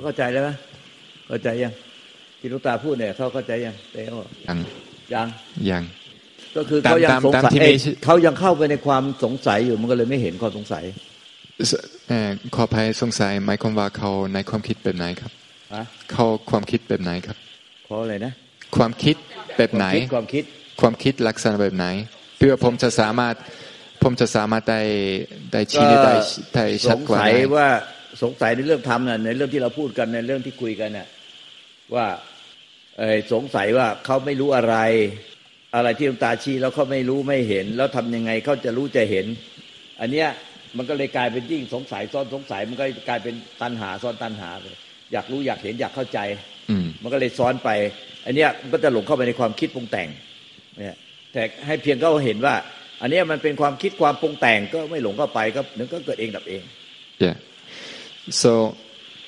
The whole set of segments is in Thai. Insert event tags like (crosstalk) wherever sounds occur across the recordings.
เขาเข้าใจแล้วไหมเข้าใจยังที่ลูกตาพูดเนี่ยเขาเข้าใจยังเต้ยังยังยังก็คือเขายังสงสัยเขายังเข้าไปในความสงสัยอยู่มันก็เลยไม่เห็นความสงสัยขอภัยสงสัยหมายความว่าเขาในความคิดแบบไหนครับเขาความคิดแบบไหนครับเขาอะไรนะความคิดแบบไหนความคิดความคิดลักษณะแบบไหน เพื่อผมจะสามารถผมจะสามารถได้ได้ชี้ได้ได้ชัดกว่าสงสัยว่า สงสัยในเรื่องธรรมน่ะในเรื่องที่เราพูดกันในเรื่องที่คุยกันน่ะว่าสงสัยว่าเขาไม่รู้อะไร อะไรที่ดวงตาชี้แล้วเขาไม่รู้ไม่เห็น แล้วทำยังไงเขาจะรู้จะเห็น อันเนี้ยมันก็เลยกลายเป็นยิ่งสงสัยซ้อนสงสัยมันก็กลายเป็นตัณหาซ้อนตัณหาเลยอยากรู้อยากเห็นอยากเข้าใจมันก็เลยซ้อนไป อันเนี้ยมันก็จะหลงเข้าไปในความคิดปรุงแต่งเนี่ยแต่ให้เพียงเขาเห็นว่า อันนี้มันเป็นความคิดความปรุงแต่งก็ไม่หลงเข้าไปก็นึกก็เกิดเองดับเอง yeah so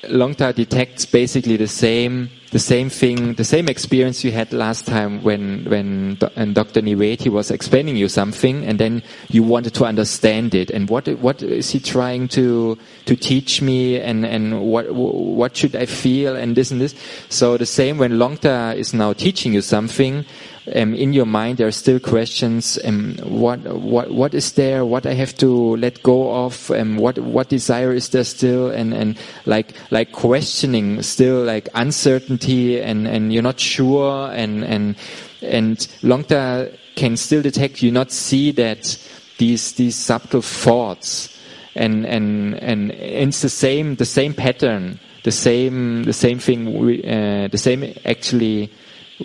Longta detects basically the same the same thing, the same experience you had last time when when and Dr. Niveti was explaining you something, and then you wanted to understand it. And what what is he trying to to teach me, and and what what should I feel, and this and this. So the same when Longta is now teaching you something, um, in your mind there are still questions um, what what what is there what I have to let go of and um, what what desire is there still and and like like questioning still like uncertainty and and you're not sure and and and Longta can still detect you not see that these these subtle thoughts and and and it's the same the same pattern the same the same thing uh, the same actually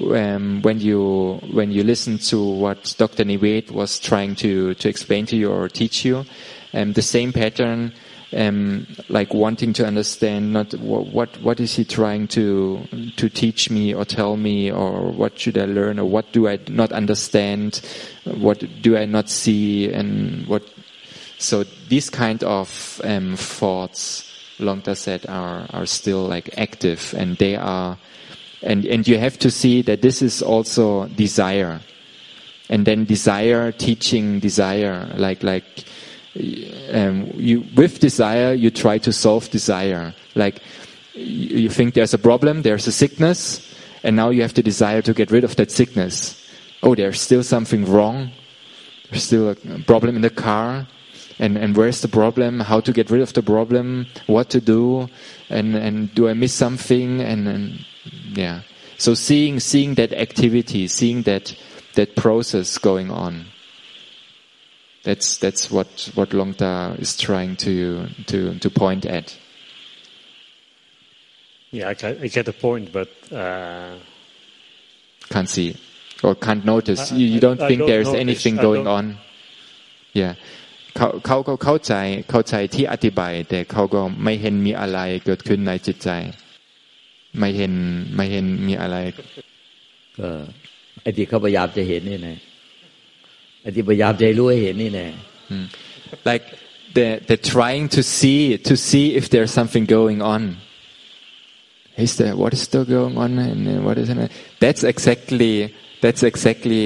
um, when you when you listen to what Dr. Nivet was trying to to explain to you or teach you, um, the same pattern, um, like wanting to understand not what, what what is he trying to to teach me or tell me or what should I learn or what do I not understand, what do I not see and what. So these kind of um, thoughts, Longta said, are are still like active and they are and, and you have to see that this is also desire. And then desire, teaching desire, like, like, um, you, with desire, you try to solve desire. Like, you think there's a problem, there's a sickness, and now you have to desire to get rid of that sickness. Oh, there's still something wrong. There's still a problem in the car. And, and where's the problem? How to get rid of the problem? What to do? And, and do I miss something? And, and yeah. So seeing seeing that activity, seeing that that process going on. That's that's what what Longta is trying to to to point at. Yeah, I, I get the point, but uh, can't see or can't notice. I, you, you don't I, think there's notice. anything going on. Yeah. เขาเขาก็เข้าใจเข้าใจที่อธิบายแต่เขาก็ไม่เห็นมีอะไรเกิดขึ้นในจิตใจ ไม่เห็นไม่เห็นมีอะไรก็ไอ้ที่เขาพยายามจะเห็นนี่ไงไอ้ที่พยายามจะรู้ให้เห็นนี่ไง like they they're trying to see to see if there's something going on is there what is still going on and what is it that's exactly that's exactly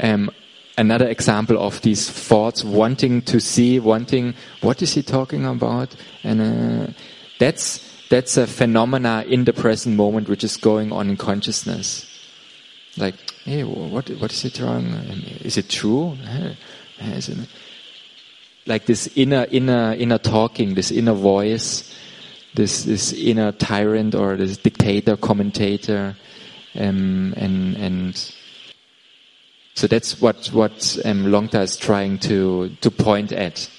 um, another example of these thoughts wanting to see wanting what is he talking about and uh, that's that's a phenomena in the present moment which is going on in consciousness. Like, hey, what what is it wrong? Is it true? Is it, like this inner inner inner talking, this inner voice, this this inner tyrant or this dictator, commentator, um, and and so that's what what um, Longta is trying to to point at,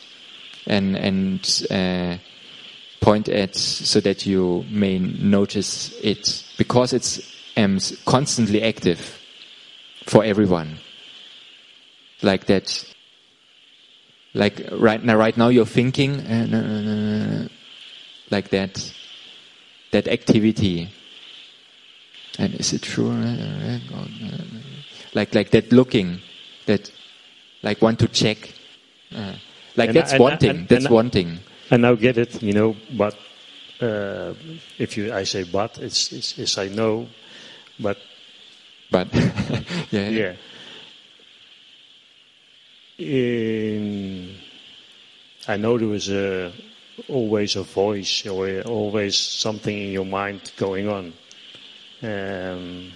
and and. Uh, point at so that you may notice it. Because it's um, constantly active for everyone. Like that. Like right now right now you're thinking uh, like that. That activity. And is it true? Like like that looking. That like want to check. Uh, like and that's one thing that's one thing I now get it, you know, but uh, if you I say but, it's, it's, it's I know, but. But, (laughs) yeah. Yeah. In, I know there was a, always a voice or always something in your mind going on. Um,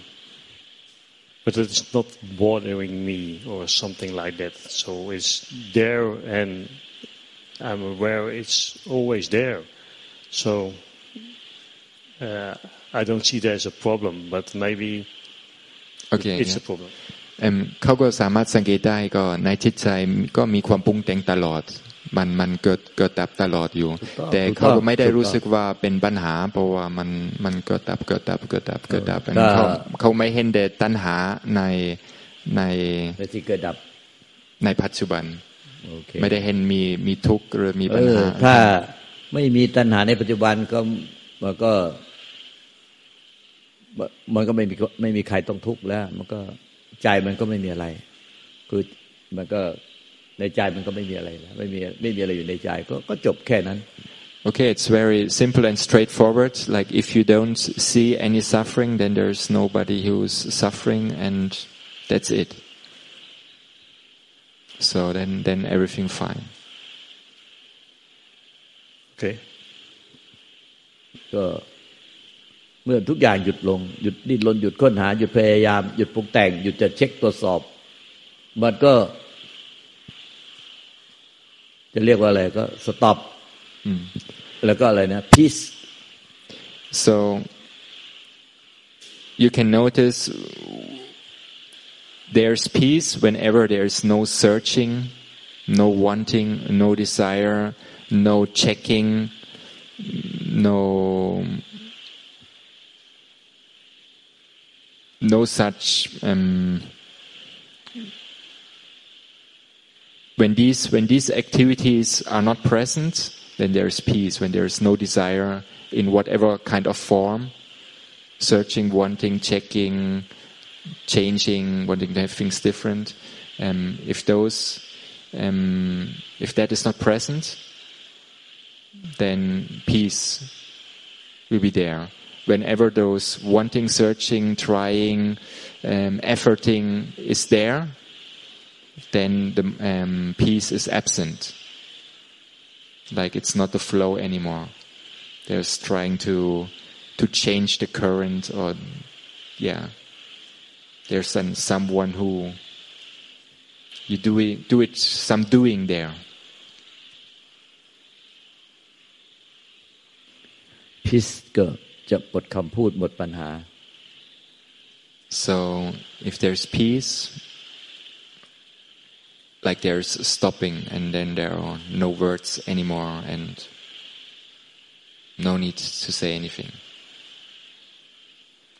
but it's not bothering me or something like that. So it's there and I'm aware it's always there. So uh, I don't see that as a problem, but maybe โอเค it's a problem. เอิ่มเขาก็สามารถสังเกตได้ก็ในจิตใจก็มีความปรุงแต่งตลอด มันมันเกิดเกิดดับตลอดอยู่ถูกต้องแต่ถูกต้องเขาก็ไม่ได้ถูกต้องรู้สึกว่าเป็นปัญหา เพราะว่ามันมันเกิดดับเกิดดับเกิดดับเกิดดับถ้าเขาเขาไม่เห็นแต่ตัณหาในในในที่เกิดดับในปัจจุบันโอเค ไม่ได้เห็นมีมีทุกข์หรือมีเอปัญอหาถ้าไม่มีตัณหาในปัจจุบันก็มันก็ มันก็ไม่มีไม่มีใครต้องทุกข์แล้ว มันก็ใจมันก็ไม่มีอะไร คือมันก็ในใจมันก็ไม่มีอะไรแล้วไม่มีไม่มีอะไรอยู่ในใจก็ก็จบแค่นั้น Okay, it's very simple and straightforward. Like if you don't see any suffering, then there's nobody who's suffering, and that's it. So then, then everything fine. Okay. ก็เมื่อทุกอย่างหยุดลง หยุดดิ้นรนหยุดค้นหา หยุดพยายาม หยุดปรุงแต่ง หยุดจะเช็คตรวจสอบ มันก็ จะเรียกว่าอะไรก็สต็อปแล้วก็อะไรนะ peace So you can notice there's peace whenever there's no searching, no wanting, no desire, no checking, no no such um, when these when these activities are not present then there's peace. When there's no desire in whatever kind of form searching wanting checking changing wanting to have things different. Um, if those um, if that is not present then peace will be there. Whenever those wanting searching trying um, efforting is there then the um, peace is absent. Like it's not the flow anymore. There's trying to to change the current or yeah there's some, someone who you do it do it some doing there peace ก็จะหมดคำพูดหมดปัญหา so if there's peace like there's stopping and then there are no words anymore and no need to say anything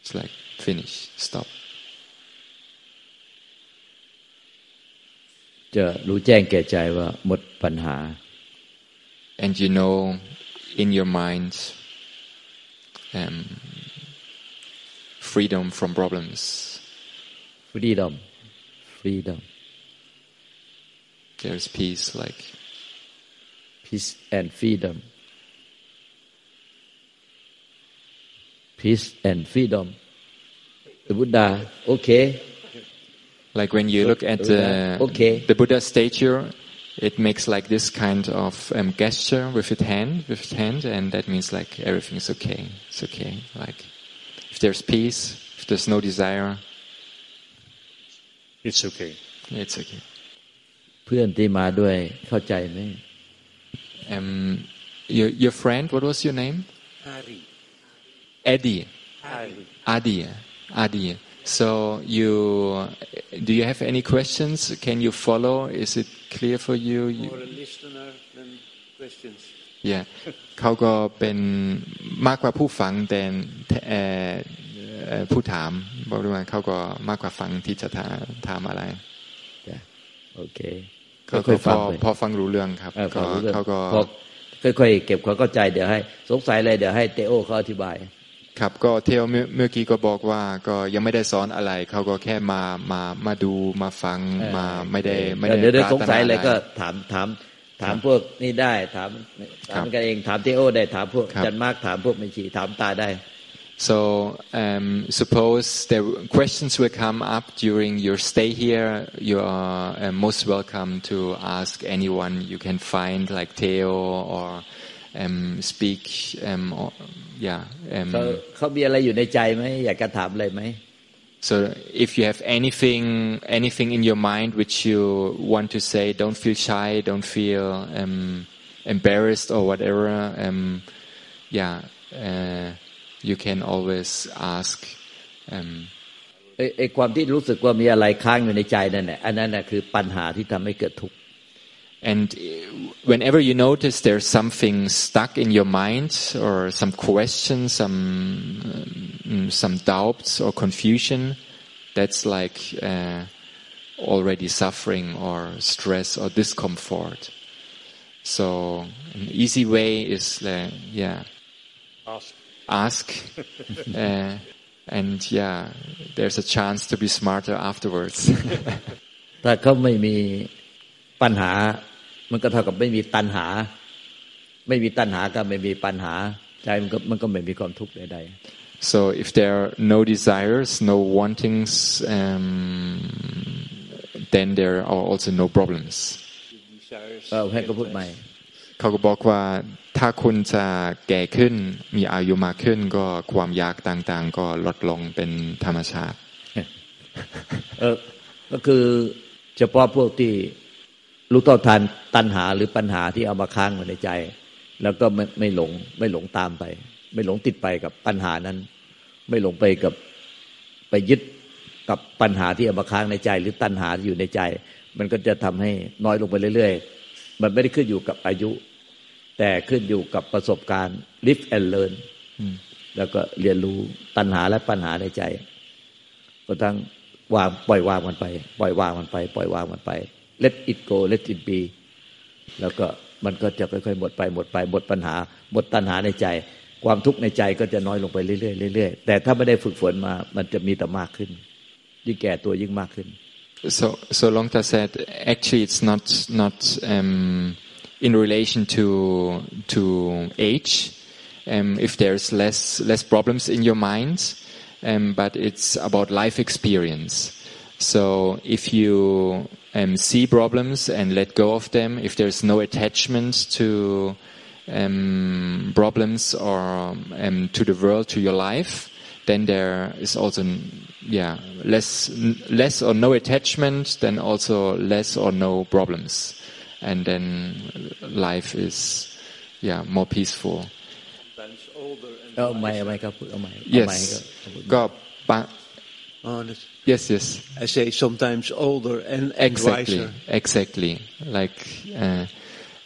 it's like finish stop จะรู้แจ้งแก่ใจว่าหมดปัญหา and you know in your mind um, freedom from problems freedom freedom there's peace like peace and freedom peace and freedom the Buddha okay like when you look at the, Okay. the Buddha statue it makes like this kind of um, gesture with its hand with its hand and that means like everything is okay it's okay like if there's peace if there's no desire It's okay. it's okay เพื่อนที่มาด้วยเข้าใจไหม um, your, your friend what was your name Eddie Adi Adi so you do you have any questions can you follow is it clear for you, you More a listener than questions. yeah เขาก็เป็นมากกว่าผู้ฟังแต่เอ่อเอ่อผู้ถามบอกด้วยว่าเขาก็มากกว่าฟังที่จะถามถามอะไรจ้ะโอเคก็ค่อยพๆฟัองไปพอฟังรู้เรื่องครับเออพก็อรู้เรื่องเขาก็พอค่อยๆเก็บความเข้าใจเดี๋ยวให้ สงสัยอะไรเดี๋ยวให้เตโอเขาอธิบาย ครับก็เที่ยวเมื่อเมื่อกี้ก็บอกว่าก็ยังไม่ได้สอนอะไร เขาก็แค่มามามาดูมาฟังมาไม่ได้ไม่ได้เดี๋ยวเดี๋ยวปสรางถนาสัยอะไรอะไรก็ถามถามถามพวกนี่ได้ถามถามกันเองถามเตโอได้ถามพวกครับจันมากถามพวกไม่ชีถามตาได้ So um, suppose there questions will come up during your stay here. You are uh, most welcome to ask anyone you can find, like Theo or um, speak um, or, yeah เขา um, เขามีอะไรอยู่ในใจไหมอยากจะถามอะไรไหม so if you have anything anything in your mind which you want to say don't feel shy don't feel um, embarrassed or whatever um, yeah uh, you can always ask um, ไอ้ไอ้ความที่รู้สึกว่ามีอะไรค้างอยู่ในใจนั่นแหละอันนั้นน่ะคือปัญหาที่ทำให้เกิดทุกข์ And uh, whenever you notice there's something stuck in your mind or some question, some um, some doubts or confusion, that's like uh, already suffering or stress or discomfort. So an easy way is uh, yeah, Ask. ask, (laughs) uh, and yeah, there's a chance to be smarter afterwards. (laughs) ถ้าเขาไม่มีปัญหา มันก็เท่ากับไม่มีตัณหา ไม่มีตัณหาก็ไม่มีปัญหาใจมันก็มันก็ไม่มีความทุกข์ใด So if there are no desires, no wantings, um, then there are also no problems. Desires. ๆเออให้ก็พูดใหม่เขาก็บอกว่าถ้าคุณจะแก่ขึ้นมีอายุมากขึ้นก็ความอยากต่างๆ ก็ลดลงเป็นธรรมชาติ เออก็คือเฉพาะพวกที่ รู้เท่าทันตัณหาหรือปัญหาที่เอามาค้างไว้ในใจ แล้วก็ไม่ไม่หลงไม่หลงตามไป ไม่หลงติดไปกับปัญหานั้น ไม่หลงไปกับไปยึดกับปัญหาที่เอามาค้างในใจ หรือตัณหาที่อยู่ในใจ มันก็จะทำให้น้อยลงไปเรื่อยๆ มันไม่ได้ขึ้นอยู่กับอายุ แต่ขึ้นอยู่กับประสบการณ์ live and learn แล้วก็เรียนรู้ตัณหาและปัญหาในใจ ก็ทั้งวางปล่อยวางมันไป ปล่อยวางมันไป ปล่อยวางมันไป let it go let it be แล้วก็มันก็จะค่อยๆหมดไปหมดไปหมดปัญหา หมดตัณหาในใจ ความทุกข์ในใจก็จะน้อยลงไปเรื่อยๆเรื่อยๆแต่ถ้าไม่ได้ฝึกฝนมามันจะมีแต่มากขึ้น ยิ่งแก่ตัวยิ่งมากขึ้น So, so Longta said, actually, it's not not um, in relation to to age. Um, if there's less less problems in your mind, um, but it's about life experience. So if you um, see problems and let go of them, if there's no attachment to um, problems or um, to the world, to your life, then there is also yeah less less or no attachment then also less or no problems and then life is yeah more peaceful Sometimes older and เอาไม่เอาไม่ครับเอาไม่เอาไม่ yes ก็ ก็ปะ Oh, that's- yes yes I say sometimes older and, and exactly wiser. exactly like เอ่อ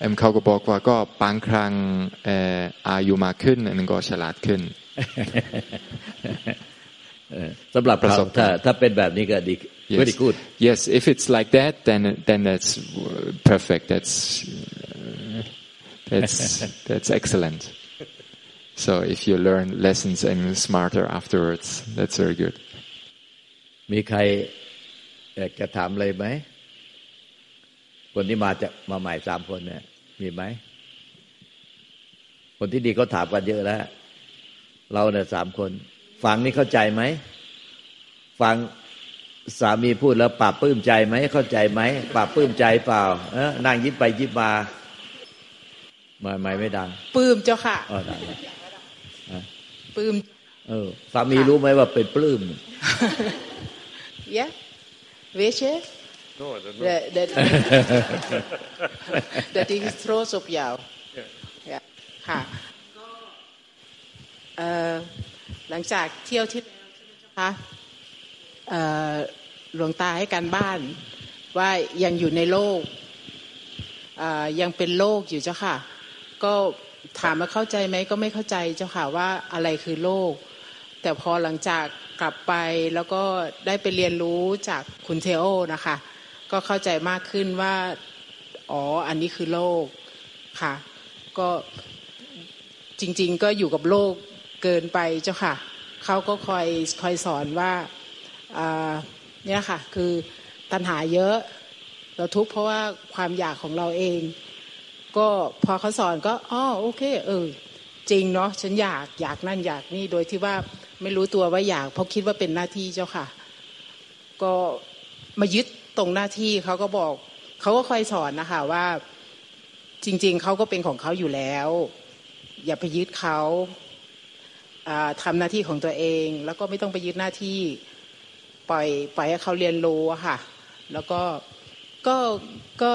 เอ็มเขาก็บอกว่าก็บางครั้งเอ่ออายุมากขึ้นอันนั้นก็ฉลาดขึ้น เออสำหรับ ประ เรา สบการณ์ ถ้าถ้าเป็นแบบนี้ก็ดี (laughs) Yes. very good Yes, if it's like that, then then that's uh, perfect. That's uh, that's that's excellent. So if you learn lessons and smarter afterwards, that's very good. มีใครอยากจะถามอะไรไหม คนที่มาจากมาใหม่สามคนเนี่ย มีไหม คนที่ดีเขาถามกันเยอะแล้ว เราเนี่ยสามคน ฟังนี่เข้าใจไหม ฟังสามีพูดแล้วปราบปลื้มใจไหม เข้าใจไหมปราบปลื้มใจเปล่า เออนั่งยิ้มไปยิ้มมาไม่ไม่ไม่ดังปลื้มเจ้าค่ะเออดังแล้วปลื้ม เออสามีรู้ไหมว่าเป็นปลื้ม yeah weet je No, I don't know. dat dat dat hij is trots op jou ja ค่ะเอ่อหลังจากเที่ยวที่แล้วใช่ไหมเจ้าคะเอ่อหลวงตาให้การบ้านว่ายังอยู่ในโลกเอ่อยังเป็นโลกอยู่เจ้าค่ะ ก็ถามมาเข้าใจไหมก็ไม่เข้าใจเจ้าค่ะว่าอะไรคือโลก แต่พอหลังจากกลับไปแล้วก็ได้ไปเรียนรู้จากคุณเทโอนะคะ ก็เข้าใจมากขึ้นว่า อ๋อ อันนี้คือโลกค่ะ ก็จริง ๆ ก็อยู่กับโลกเกินไปเจ้าค่ะเขาก็คอยคอยสอนว่าเนี่ยค่ะ คือตัณหาเยอะ เราทุกข์เพราะว่าความอยากของเราเอง ก็พอเขาสอนก็อ๋อโอเค เออ จริงเนาะฉันอยากอยากนั่นอยากนี่โดยที่ว่า ไม่รู้ตัวว่าอยาก เพราะคิดว่าเป็นหน้าที่เจ้าค่ะ ก็มายึดตรงหน้าที่เขาก็บอกเขาก็คอยสอนนะคะว่าจริง ๆเขาก็เป็นของเขาอยู่แล้ว อย่าไปยึดเขาอ่าทำหน้าที่ของตัวเอง แล้วก็ไม่ต้องไปยึดหน้าที่ปล่อยปล่อยให้เขาเรียนรู้อะค่ะ แล้วก็ก็ก็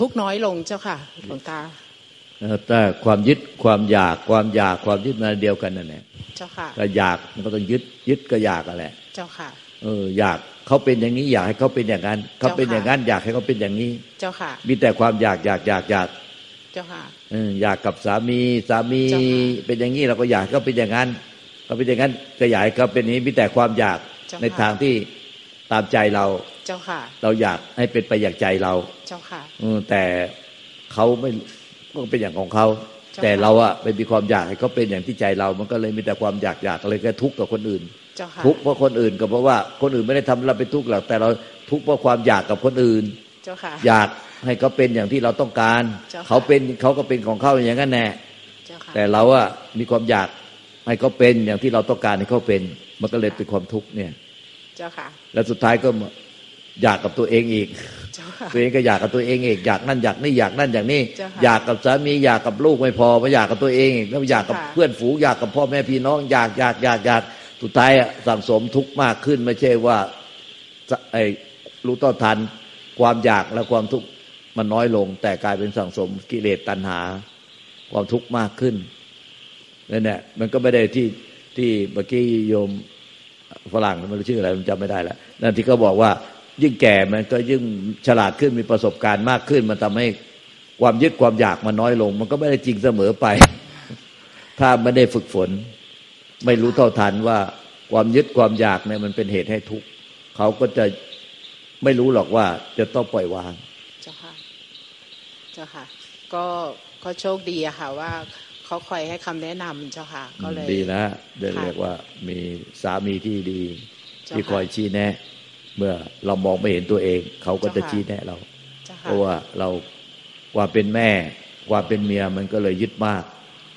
ทุกน้อยลงเจ้าค่ะหลวงตา แต่ความยึดความอยากความอยากความยึดมันอันเดียวกันนั่นแหละเจ้าค่ะก็อยากมันก็ต้องยึดยึดก็อยากกันแหละ เจ้าค่ะ เอออยากเขาเป็นอย่างนี้อยากให้เขาเป็นอย่างนั้นเขาเป็นอย่างนั้นอยากให้เขาเป็นอย่างนี้ เจ้าค่ะ มีแต่ความอยากอยากอยากอยากเจ้าค่ะเอออยากกับสามีสามีเจ้าค่ะเป็นอย่างนี้เราก็อยากให้เขาเป็นอย่างนั้นเขาเป็นอย่างนั้นก็อยากให้เขาเป็นอย่างนี้มีแต่ความอยากเจ้าค่ะในทางที่ตามใจเรา เจ้าค่ะ เราอยากให้เป็นไปอย่างใจเรา เจ้าค่ะเออแต่เขาไม่ ก็เป็นอย่างของเขาเจ้าค่ะแต่เราอะไปมีความอยากให้เขาเป็นอย่างที่ใจเรา มันก็เลยมีแต่ความอยากอยากเลยก็ทุกข์กับคนอื่นเจ้าค่ะทุกข์เพราะคนอื่นก็เพราะว่าคนอื่นไม่ได้ทำให้เราเป็นทุกข์หรอกแต่เราทุกข์เพราะความอยากกับคนอื่นเจ้าค่ะอยากให้เขาเป็นอย่างที่เราต้องการเจ้าค่ะเขาเป็นเขาก็เป็นของเขาอย่างนั้นแน่เจ้าค่ะแต่เราอะมีความอยากให้เขาเป็นอย่างที่เราต้องการให้เขาเป็น มันก็เลยเป็นความทุกข์เนี่ยเจ้าค่ะแล้วสุดท้ายก็อยากกับตัวเองอีกเจ้าค่ะ ตัวเองก็อยากกับตัวเองอีกอยากนั่นอยากนี่อยากนั่นอย่างนี้เจ้าค่ะอยากกับสามีอยากกับลูกไม่พอมาอยากกับตัวเองอีกแล้วอยากกับเจ้าค่ะเพื่อนฝูงอยากกับพ่อแม่พี่น้องอยากอยากอยากอยากสุดท้ายอะสั่งสมทุกข์มากขึ้น ไม่ใช่ว่าจะไอ้รู้ต่อทันความอยากและความทุกข์มันน้อยลง แต่กลายเป็นสั่งสมกิเลสตัณหา ความทุกข์มากขึ้นนั่นแหละมันก็ไม่ได้ที่ที่เมื่อกี้โยมฝรั่งมันชื่ออะไรมันจำไม่ได้แล้วนั่นที่เขาบอกว่า ยิ่งแก่มันก็ยิ่งฉลาดขึ้นมีประสบการณ์มากขึ้น มันทำให้ความยึดความอยากมันน้อยลง มันก็ไม่ได้จริงเสมอไป ถ้าไม่ได้ฝึกฝน ไม่รู้เท่าทันว่าความยึดความอยากเนี่ยมันเป็นเหตุให้ทุกข์เขาก็จะไม่รู้หรอกว่าจะต้องปล่อยวาง เจ้าค่ะ เจ้าค่ะ ก็ก็โชคดีอะค่ะ ว่าเขาคอยให้คำแนะนำเจ้าค่ะ ก็เลยดีนะเดี๋ยวค่ะเรียกว่ามีสามีที่ดีเจ้าที่ค่ะคอยชี้แนะ เมื่อเรามองไม่เห็นตัวเอง เขาก็จะเจ้าค่ะชี้แนะเราเจ้าเพค่ะราะว่าเราความเป็นแม่ความเป็นเมียมันก็เลยยึดมาก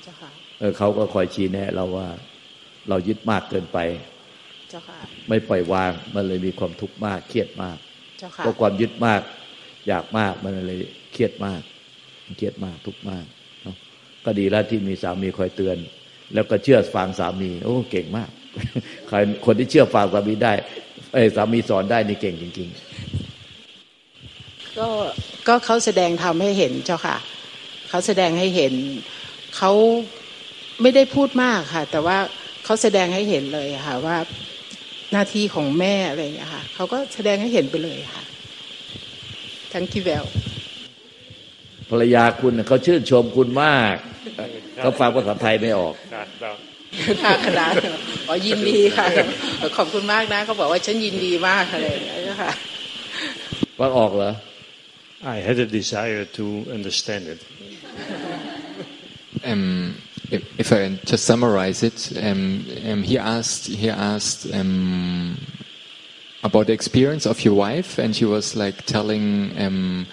เจ้าค่ะเออเขาก็คอยชี้แนะเราว่า เรายึดมากเกินไปเจ้าค่ะไม่ปล่อยวางมันเลยมีความทุกข์มากเครียดมากเจ้าค่ะเพราะความยึดมาก อยากมากมันเลยเครียดมากเครียดมากทุกข์มากเนาะก็ดีแล้วที่มีสามีคอยเตือน แล้วก็เชื่อฟังสามี โอ้เก่งมากใครคนที่เชื่อฟังสามีได้ เอ้ยสามีสอนได้นี่เก่งจริงก็ก็เขาแสดงทำให้เห็นเจ้าค่ะ เขาแสดงให้เห็นเขาไม่ได้พูดมากค่ะ แต่ว่าเขาแสดงให้เห็นเลยค่ะ ว่าหน้าที่ของแม่อะไรอย่างเงี้ยค่ะเขาก็แสดงให้เห็นไปเลยค่ะ ทั้งกีแววๆภรรยาคุณน่ะเขาชื่นชมคุณมากเขาฟังภาษาไทยไม่ออก ครับครับค่ะคณะอ๋อยินดีค่ะ ขอบคุณมากนะเขาบอกว่าฉันยินดีมากอะไรอย่างเงี้ยค่ะฟังออกเหรอ I had a desire to understand it. Um, if, if I just summarize it, um, um, he asked he asked um, about the experience of your wife, and she was like telling um,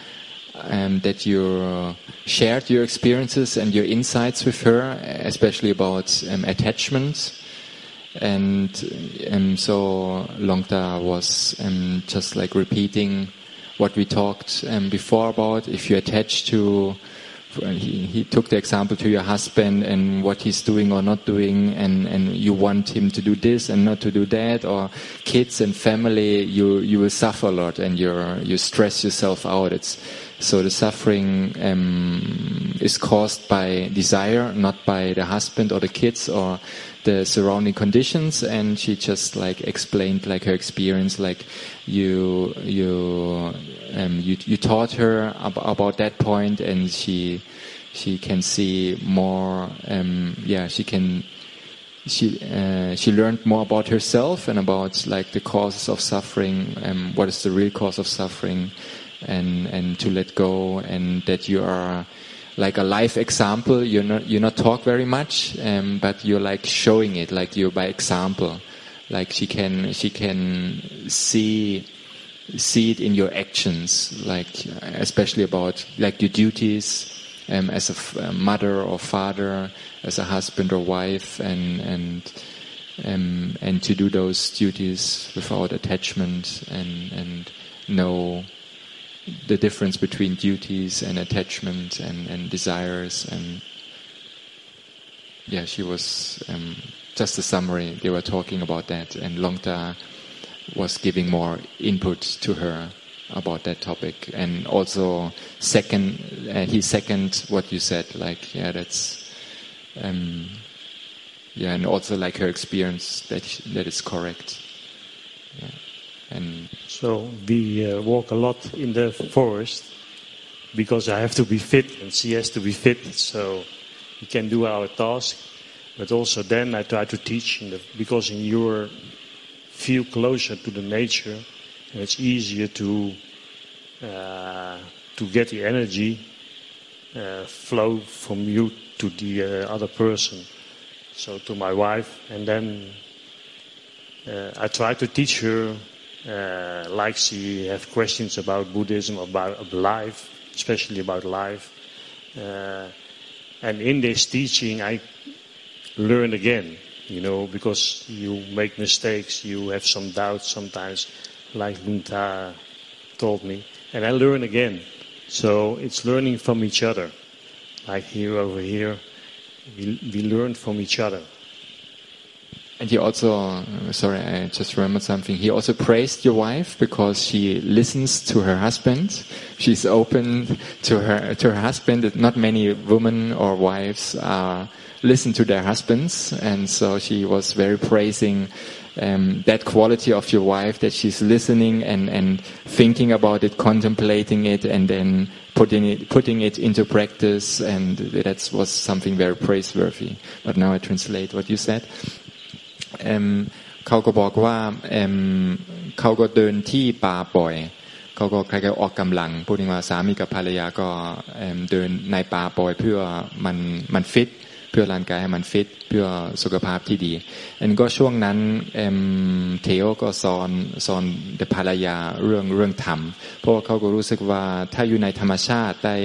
um, that you shared your experiences and your insights with her, especially about um, attachment. And um, so Longta was um, just like repeating what we talked um, before about. If you attach to he, he took the example to your husband and what he's doing or not doing and, and you want him to do this and not to do that or kids and family you you will suffer a lot and you're you stress yourself out it's so the suffering um, is caused by desire not by the husband or the kids or the surrounding conditions. And she just like explained like her experience like you you um, you, you taught her ab- about that point and she she can see more um, yeah she can she uh, she learned more about herself and about like the causes of suffering um, what is the real cause of suffering and and to let go and that you are like a life example. You're not you not talk very much um, but you're like showing it like you're by example. Like she can she can see see it in your actions like especially about like your duties um, as a mother or father as a husband or wife and and um, and to do those duties without attachment and and know the difference between duties and attachment and, and desires and yeah, she was um, just a summary. They were talking about that, and Longta was giving more input to her about that topic, and also second, uh, he second what you said. Like, yeah, that's, um, yeah, and also like her experience that that is correct. Yeah. And So we uh, walk a lot in the forest because I have to be fit and she has to be fit, so we can do our task. But also then I try to teach in the, because in your feel closer to the nature, and it's easier to uh, to get the energy uh, flow from you to the uh, other person, so to my wife, and then uh, I try to teach her, uh, like she have questions about Buddhism, about life, especially about life. Uh, and in this teaching, I learn again, you know, because you make mistakes, you have some doubts sometimes, like Lunta told me, and I learn again. So it's learning from each other. Like here over here, we, we learn from each other. And he also, uh, sorry, I just remembered something. He also praised your wife because she listens to her husband. She's open to her to her husband. Not many women or wives uh, listen to their husbands, and so she was very praising um, that quality of your wife that she's listening and and thinking about it, contemplating it, and then putting it putting it into practice. And that was something very praiseworthy. But now I translate what you said. เอิ่มเขาก็บอกว่าเอิ่มเขาก็เดินที่ป่าบ่อย เขาก็ใครก็ออกกำลังพูดถึงว่าสามีกับภรรยาก็เอิ่มเดินในป่าบ่อยเพื่อมันมันฟิต เพื่อร่างกายให้มันฟิต เพื่อสุขภาพที่ดีอันก็ช่วงนั้นเอิ่ม Theo ก็สอนสอนเดภรรยาเรื่องเรื่องธรรม เพราะว่าเขาก็รู้สึกว่าถ้าอยู่ในธรรมชาติได้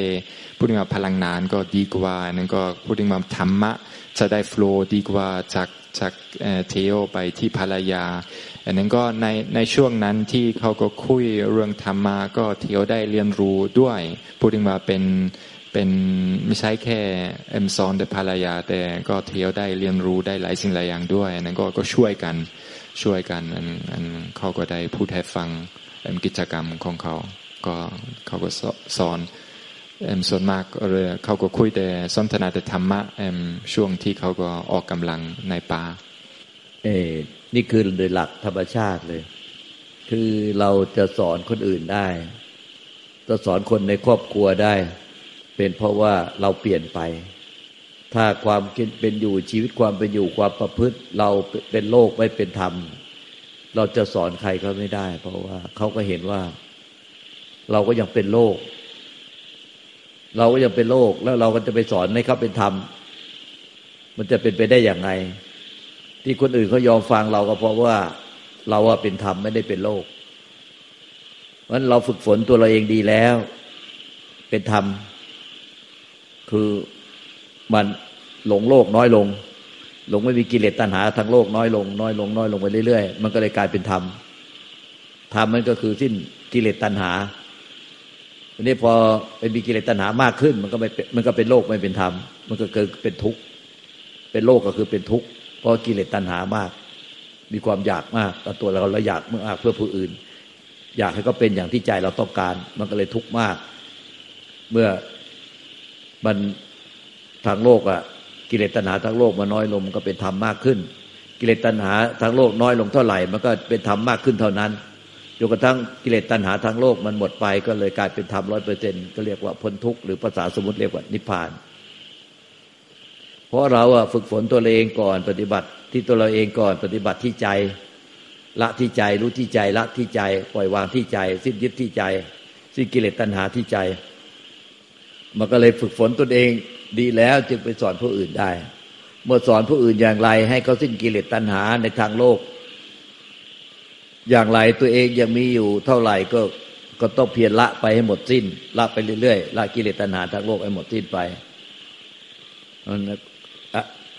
พูดถึงว่าพลังงานก็ดีกว่านั่นก็พูดถึงว่าธรรมะจะได้ฟล์ดีกว่าจาก จากเทโอไปที่ภรรยา อันนั้นก็ในในช่วงนั้นที่เขาก็คุยเรื่องธรรมะก็เทโอได้เรียนรู้ด้วย พูดถึงว่าเป็นเป็นไม่ใช่แค่เอ็มซอนแต่ภรรยา แต่ก็เทโอได้เรียนรู้ได้หลายสิ่งหลายอย่างด้วยอันนั้นก็ก็ช่วยกันช่วยกันอันอันเขาก็ได้พูดให้ฟังกิจกรรมของเขา ก็เขาก็สอน เอ็มส่วนมากเขาก็คุยแต่สนทนาแต่ธรรมะเอ็มช่วงที่เขาก็ออกกำลังในป่าเอนี่คือโดยหลักธรรมชาติเลย คือเราจะสอนคนอื่นได้ จะสอนคนในครอบครัวได้ เป็นเพราะว่าเราเปลี่ยนไป ถ้าความเป็นอยู่ชีวิตความเป็นอยู่ความประพฤติ เราเป็นโลกไม่เป็นธรรม เราจะสอนใครก็ไม่ได้ เพราะว่าเขาก็เห็นว่า เราก็ยังเป็นโลก เราก็ยังเป็นโลกแล้วเราก็จะไปสอนให้เขาเป็นธรรม มันจะเป็นไปได้อย่างไง ที่คนอื่นเขายอมฟังเราก็เพราะว่าเราว่าเป็นธรรมไม่ได้เป็นโลกเพราะฉะนั้นเราฝึกฝนตัวเราเองดีแล้ว เป็นธรรม คือมันหลงโลกน้อยลง หลงไม่มีกิเลสตัณหาทางโลกน้อยลง น้อยลง น้อยลงไปเรื่อยๆ มันก็เลยกลายเป็นธรรมธรรมมันก็คือสิ้นกิเลสตัณหา ทีนี้พอไปมีกิเลสตัณหามากขึ้น มันก็ไม่มันก็เป็นโลกไม่เป็นธรรม มันก็เกิดเป็นทุกข์เป็นโลกก็คือเป็นทุกข์เพราะกิเลสตัณหามาก มีความอยากมากต่อตัวเราเราอยากมากเพื่อผู้อื่น อยากให้ก็เป็นอย่างที่ใจเราต้องการ มันก็เลยทุกข์มาก เมื่อมันทางโลกอะกิเลสตัณหาทางโลกมันน้อยลงมันก็เป็นธรรมมากขึ้น กิเลสตัณหาทางโลกน้อยลงเท่าไหร่ มันก็เป็นธรรมมากขึ้นเท่านั้น จนกระทั่งกิเลสตัณหาทางโลกมันหมดไปก็เลยกลายเป็นธรรมร้อยเปอร์เซ็นก็เรียกว่าพ้นทุกข์หรือภาษาสมมติเรียกว่านิพพาน เพราะเราอะฝึกฝนตัวเราเองก่อนปฏิบัติที่ตัวเราเองก่อนปฏิบัติที่ใจ ละที่ใจรู้ที่ใจละที่ใจ ปล่อยวางที่ใจ สิ้นยึดที่ใจ สิ้นกิเลสตัณหาที่ใจ มันก็เลยฝึกฝนตนเองดีแล้วจึงไปสอนผู้อื่นได้ เมื่อสอนผู้อื่นอย่างไร ให้เขาสิ้นกิเลสตัณหาในทางโลก อย่างไรตัวเองยังมีอยู่เท่าไหร่ก็ก็ต้องเพียรละไปให้หมดสิ้น ละไปเรื่อยๆละกิเลสตัณหาทางโลกให้หมดสิ้นไปมัน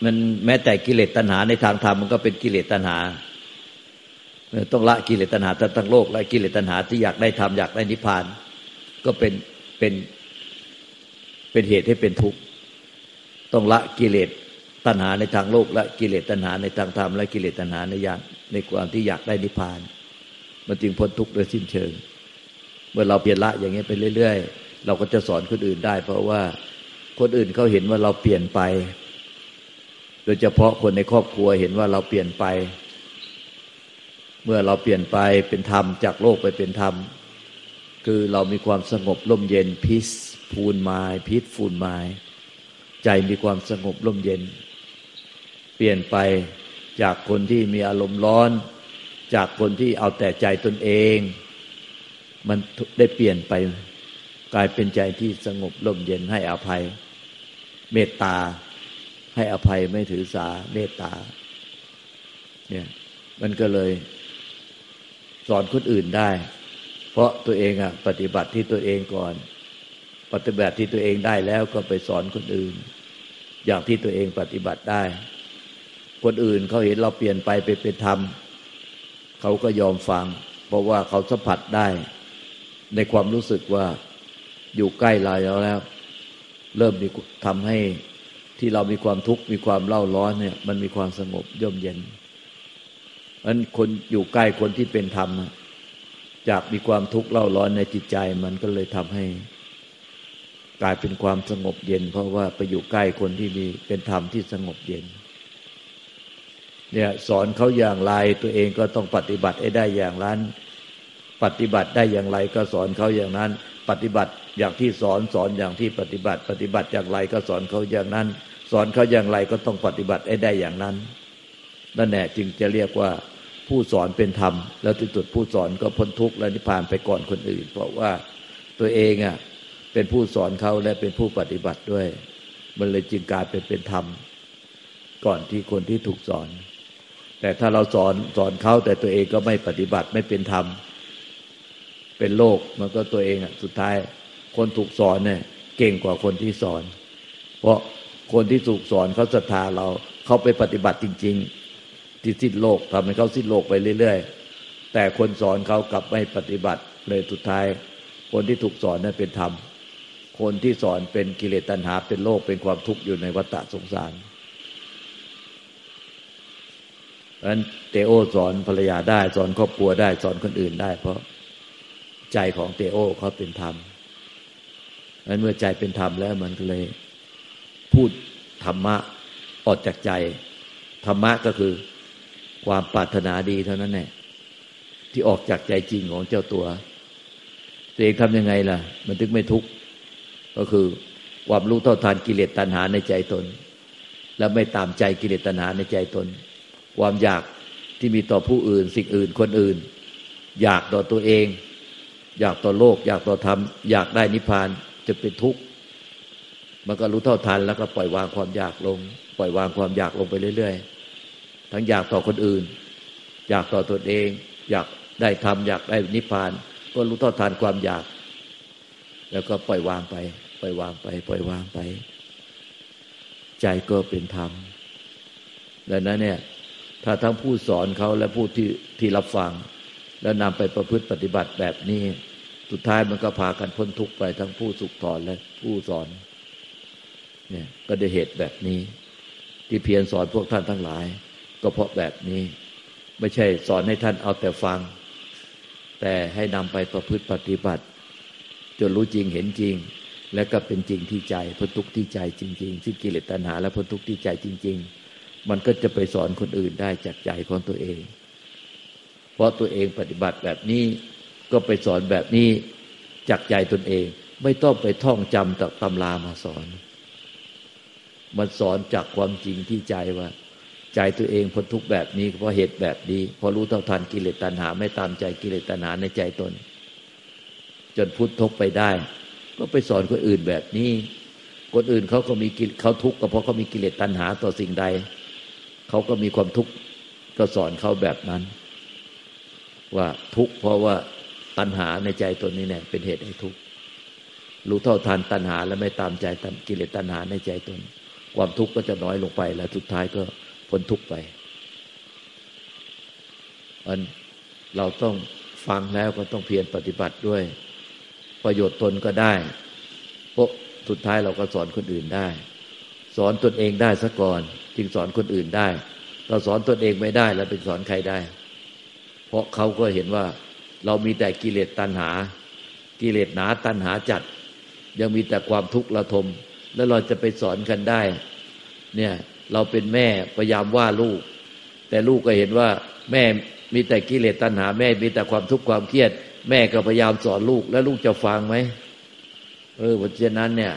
มันแม้แต่กิเลสตัณหาในทางธรรมมันก็เป็นกิเลสตัณหาต้องละกิเลสตัณหาทางโลกละกิเลสตัณหาที่อยากได้ธรรมอยากได้นิพพาน ก็เป็นเป็นเป็นเหตุให้เป็นทุกข์ต้องละกิเลสตัณหาในทางโลกและกิเลสตัณหาในทางธรรมและกิเลสตัณหาในยาน ในความที่อยากได้นิพพาน มันจึงพ้นทุกข์โดยสิ้นเชิง เมื่อเราเปลี่ยนละอย่างนี้ไปเรื่อย ๆ เราก็จะสอนคนอื่นได้ เพราะว่าคนอื่นเขาเห็นว่าเราเปลี่ยนไป โดยเฉพาะคนในครอบครัวเห็นว่าเราเปลี่ยนไป เมื่อเราเปลี่ยนไปเป็นธรรมจากโลกไปเป็นธรรม คือเรามีความสงบร่มเย็นพิษฟูนไม้พิษฟูนไม้ใจมีความสงบร่มเย็น เปลี่ยนไป จากคนที่มีอารมณ์ร้อน จากคนที่เอาแต่ใจตนเอง มันได้เปลี่ยนไปกลายเป็นใจที่สงบร่มเย็นให้อภัย เมตตา ให้อภัยไม่ถือสาเมตตา เนี่ยมันก็เลย สอนคนอื่นได้ เพราะตัวเองอะปฏิบัติที่ตัวเองก่อน ปฏิบัติที่ตัวเองได้แล้วก็ไปสอนคนอื่น อย่างที่ตัวเองปฏิบัติได้ คนอื่นเขาเห็นเราเปลี่ยนไปไปเป็นธรรมเขาก็ยอมฟัง เพราะว่าเขาสัมผัสได้ ในความรู้สึกว่าอยู่ใกล้เราแล้วแล้ว เริ่มมีทำให้ที่เรามีความทุกข์มีความเล่าร้อนเนี่ย มันมีความสงบย่มเย็นมันคนอยู่ใกล้คนที่เป็นธรรมจากมีความทุกข์เล่าร้อนในจิตใจ มันก็เลยทำให้กลายเป็นความสงบเย็น เพราะว่าไปอยู่ใกล้คนที่มีเป็นธรรมที่สงบเย็น เนี่ยสอนเขาอย่างไรตัวเองก็ต้องปฏิบัติให้ได้อย่างนั้น ปฏิบัติได้อย่างไรก็สอนเขาอย่างนั้น ปฏิบัติอย่างที่สอนสอนอย่างที่ปฏิบัติ ปฏิบัติอย่างไรก็สอนเขาอย่างนั้น สอนเขาอย่างไรก็ต้องปฏิบัติให้ได้อย่างนั้นนั่นแหละจึงจะเรียกว่าผู้สอนเป็นธรรม แล้วที่สุดผู้สอนก็พ้นทุกข์และนิพพานไปก่อนคนอื่น เพราะว่าตัวเองอะเป็นผู้สอนเขาและเป็นผู้ปฏิบัติด้วย มันเลยจึงกลายเป็นเป็นธรรม ก่อนที่คนที่ถูกสอน แต่ถ้าเราสอนสอนเขาแต่ตัวเองก็ไม่ปฏิบัติไม่เป็นธรรม เป็นโลกมันก็ตัวเองอะสุดท้ายคนถูกสอนเนี่ยเก่งกว่าคนที่สอน เพราะคนที่ถูกสอนเขาศรัทธาเราเขาไปปฏิบัติจริง ๆ ที่สิ้นโลกทำให้เขาสิ้นโลกไปเรื่อยๆ แต่คนสอนเขากลับไม่ปฏิบัติเลยสุดท้าย คนที่ถูกสอนนั้นเป็นธรรม คนที่สอนเป็นกิเลสตัณหาเป็นโลกเป็นความทุกข์อยู่ในวัฏสงสารเพ ราะฉะนั้นเตโอสอนภรรยาได้ สอนครอบครัวได้ สอนคนอื่นได้ เพราะใจของเตโอเขาเป็นธรรมนั้นเมื่อใจเป็นธรรมแล้วมันก็เลย พูดธรรมะออกจากใจ ธรรมะก็คือความปรารถนาดีเท่านั้นแหละที่ออกจากใจจริงของเจ้าตัวตัวเองทำยังไงล่ะ มันถึงไม่ทุกข์ก็คือความรู้เท่าทานกิเลสตัณหาในใจตน แล้วไม่ตามใจกิเลสตัณหาในใจตน ความอยากที่มีต่อผู้อื่น สิ่งอื่นคนอื่น อยากต่อตัวเอง อยากต่อโลก อยากต่อธรรม อยากได้นิพพานจะเป็นทุกข์มันก็รู้เท่าทันแล้วก็ปล่อยวางความอยากลง ปล่อยวางความอยากลงไปเรื่อย ๆ ทั้งอยากต่อคนอื่น อยากต่อตนเอง อยากได้ทำอยากได้นิพพาน ก็รู้เท่าทันความอยาก แล้วก็ปล่อยวางไป ปล่อยวางไป ปล่อยวางไป ใจก็เป็นธรรมดังนั้นเนี่ย ถ้าทั้งผู้สอนเขาและผู้ที่ที่รับฟัง แล้วนำไปประพฤติปฏิบัติแบบนี้ สุดท้ายมันก็พากันพ้นทุกข์ไปทั้งผู้สุขถอนและผู้สอน เนี่ยก็ได้เหตุแบบนี้ ที่เพียรสอนพวกท่านทั้งหลาย ก็เพราะแบบนี้ ไม่ใช่สอนให้ท่านเอาแต่ฟัง แต่ให้นำไปประพฤติปฏิบัติ จนรู้จริงเห็นจริง และก็เป็นจริงที่ใจพ้นทุกข์ที่ใจจริงๆที่กิเลสตัณหา และพ้นทุกข์ที่ใจจริง ๆ มันก็จะไปสอนคนอื่นได้จากใจของตัวเอง เพราะตัวเองปฏิบัติแบบนี้ก็ไปสอนแบบนี้จากใจตนเอง ไม่ต้องไปท่องจำจากตำรามาสอน มันสอนจากความจริงที่ใจว่า ใจตัวเองพ้นทุกแบบนี้เพราะเหตุแบบนี้พอรู้เท่าทันกิเลสตัณหา ไม่ตามใจกิเลสตัณหาในใจตน จนพุทธทุกไปได้ ก็ไปสอนคนอื่นแบบนี้ คนอื่นเขาก็มีเขาทุกข์ก็เพราะเขามีกิเลสตัณหาต่อสิ่งใด เขาก็มีความทุกข์ก็สอนเขาแบบนั้น ว่าทุกข์เพราะว่าตัณหาในใจตนนี้เนี่ย เป็นเหตุให้ทุกข์รู้เท่าทันตัณหาและไม่ตามใจตามกิเลสตัณหาในใจตน ความทุกข์ก็จะน้อยลงไป แล้วสุดท้ายก็พ้นทุกข์ไปอันเราต้องฟังแล้วก็ต้องเพียรปฏิบัติด้วย ประโยชน์ตนก็ได้เพราะสุดท้ายเราก็สอนคนอื่นได้ สอนตนเองได้ซะก่อน จึงสอนคนอื่นได้ เราสอนตนเองไม่ได้แล้วไปสอนใครได้ เพราะเขาก็เห็นว่าเรามีแต่กิเลสตัณหา กิเลสหนาตัณหาจัด ยังมีแต่ความทุกข์ระทม แล้วเราจะไปสอนกันได้ เนี่ยเราเป็นแม่พยายามว่าลูก แต่ลูกก็เห็นว่าแม่มีแต่กิเลสตัณหา แม่มีแต่ความทุกข์ความเครียด แม่ก็พยายามสอนลูก แล้วลูกจะฟังไหมเออเพราะฉะนั้นเนี่ย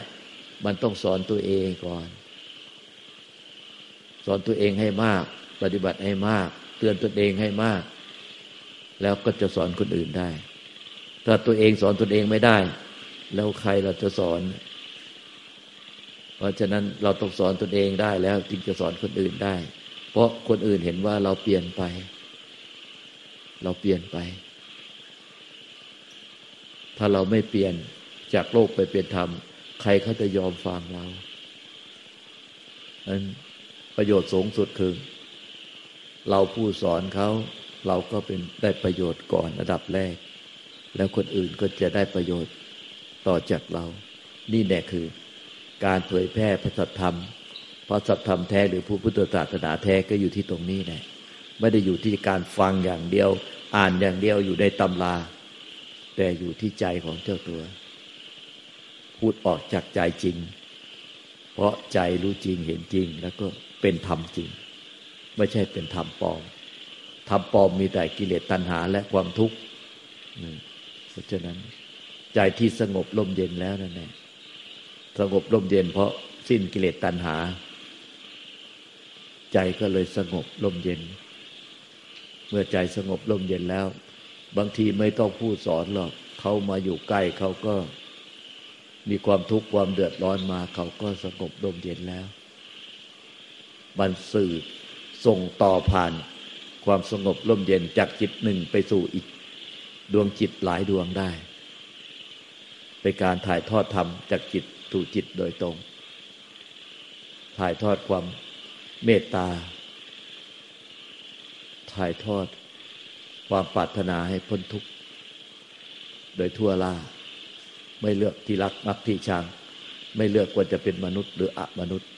มันต้องสอนตัวเองก่อน สอนตัวเองให้มาก ปฏิบัติให้มาก เตือนตัวเองให้มาก แล้วก็จะสอนคนอื่นได้ ถ้าตัวเองสอนตัวเองไม่ได้ แล้วใครเราจะสอน เพราะฉะนั้นเราต้องสอนตนเองได้แล้วจึงจะสอนคนอื่นได้ เพราะคนอื่นเห็นว่าเราเปลี่ยนไป เราเปลี่ยนไป ถ้าเราไม่เปลี่ยนจากโลกไปเป็นธรรม ใครเขาจะยอมฟังเรานั้น ประโยชน์สูงสุดคือ เราผู้สอนเขาเราก็เป็นได้ประโยชน์ก่อนระดับแรก แล้วคนอื่นก็จะได้ประโยชน์ต่อจากเรา นี่แน่คือ การเผยแพร่พระสัทธรรมพระสัทธรรมแท้หรือผู้พุทธศาสนาแท้ก็อยู่ที่ตรงนี้แหละไม่ได้อยู่ที่การฟังอย่างเดียว อ่านอย่างเดียวอยู่ในตำรา แต่อยู่ที่ใจของเจ้าตัว พูดออกจากใจจริง เพราะใจรู้จริงเห็นจริง แล้วก็เป็นธรรมจริง ไม่ใช่เป็นธรรมปลอมธรรมปลอมมีแต่กิเลสตัณหาและความทุกข์เพราะฉะนั้นใจที่สงบลมเย็นแล้วนั่นแหละสงบลมเย็นเพราะสิ้นกิเลสตัณหา ใจก็เลยสงบลมเย็น เมื่อใจสงบลมเย็นแล้ว บางทีไม่ต้องพูดสอนหรอกเขามาอยู่ใกล้เขาก็ มีความทุกข์ความเดือดร้อนมา เขาก็สงบลมเย็นแล้วมันสื่อส่งต่อผ่านความสงบร่มเย็นจากจิตหนึ่งไปสู่อีก ดวงจิตหลายดวงได้ เป็นการถ่ายทอดธรรมจากจิตสู่จิตโดยตรง ถ่ายทอดความเมตตา ถ่ายทอดความปรารถนาให้พ้นทุกข์ โดยทั่วล่า ไม่เลือกที่รักมักที่ชังไม่เลือกว่าจะเป็นมนุษย์หรืออมนุษย์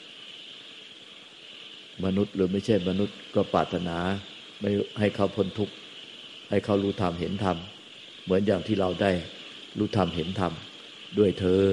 มนุษย์หรือไม่ใช่มนุษย์ก็ปรารถนา ไม่ให้เขาพ้นทุกข์ให้เขารู้ธรรมเห็นธรรมเหมือนอย่างที่เราได้รู้ธรรมเห็นธรรมด้วยเธอ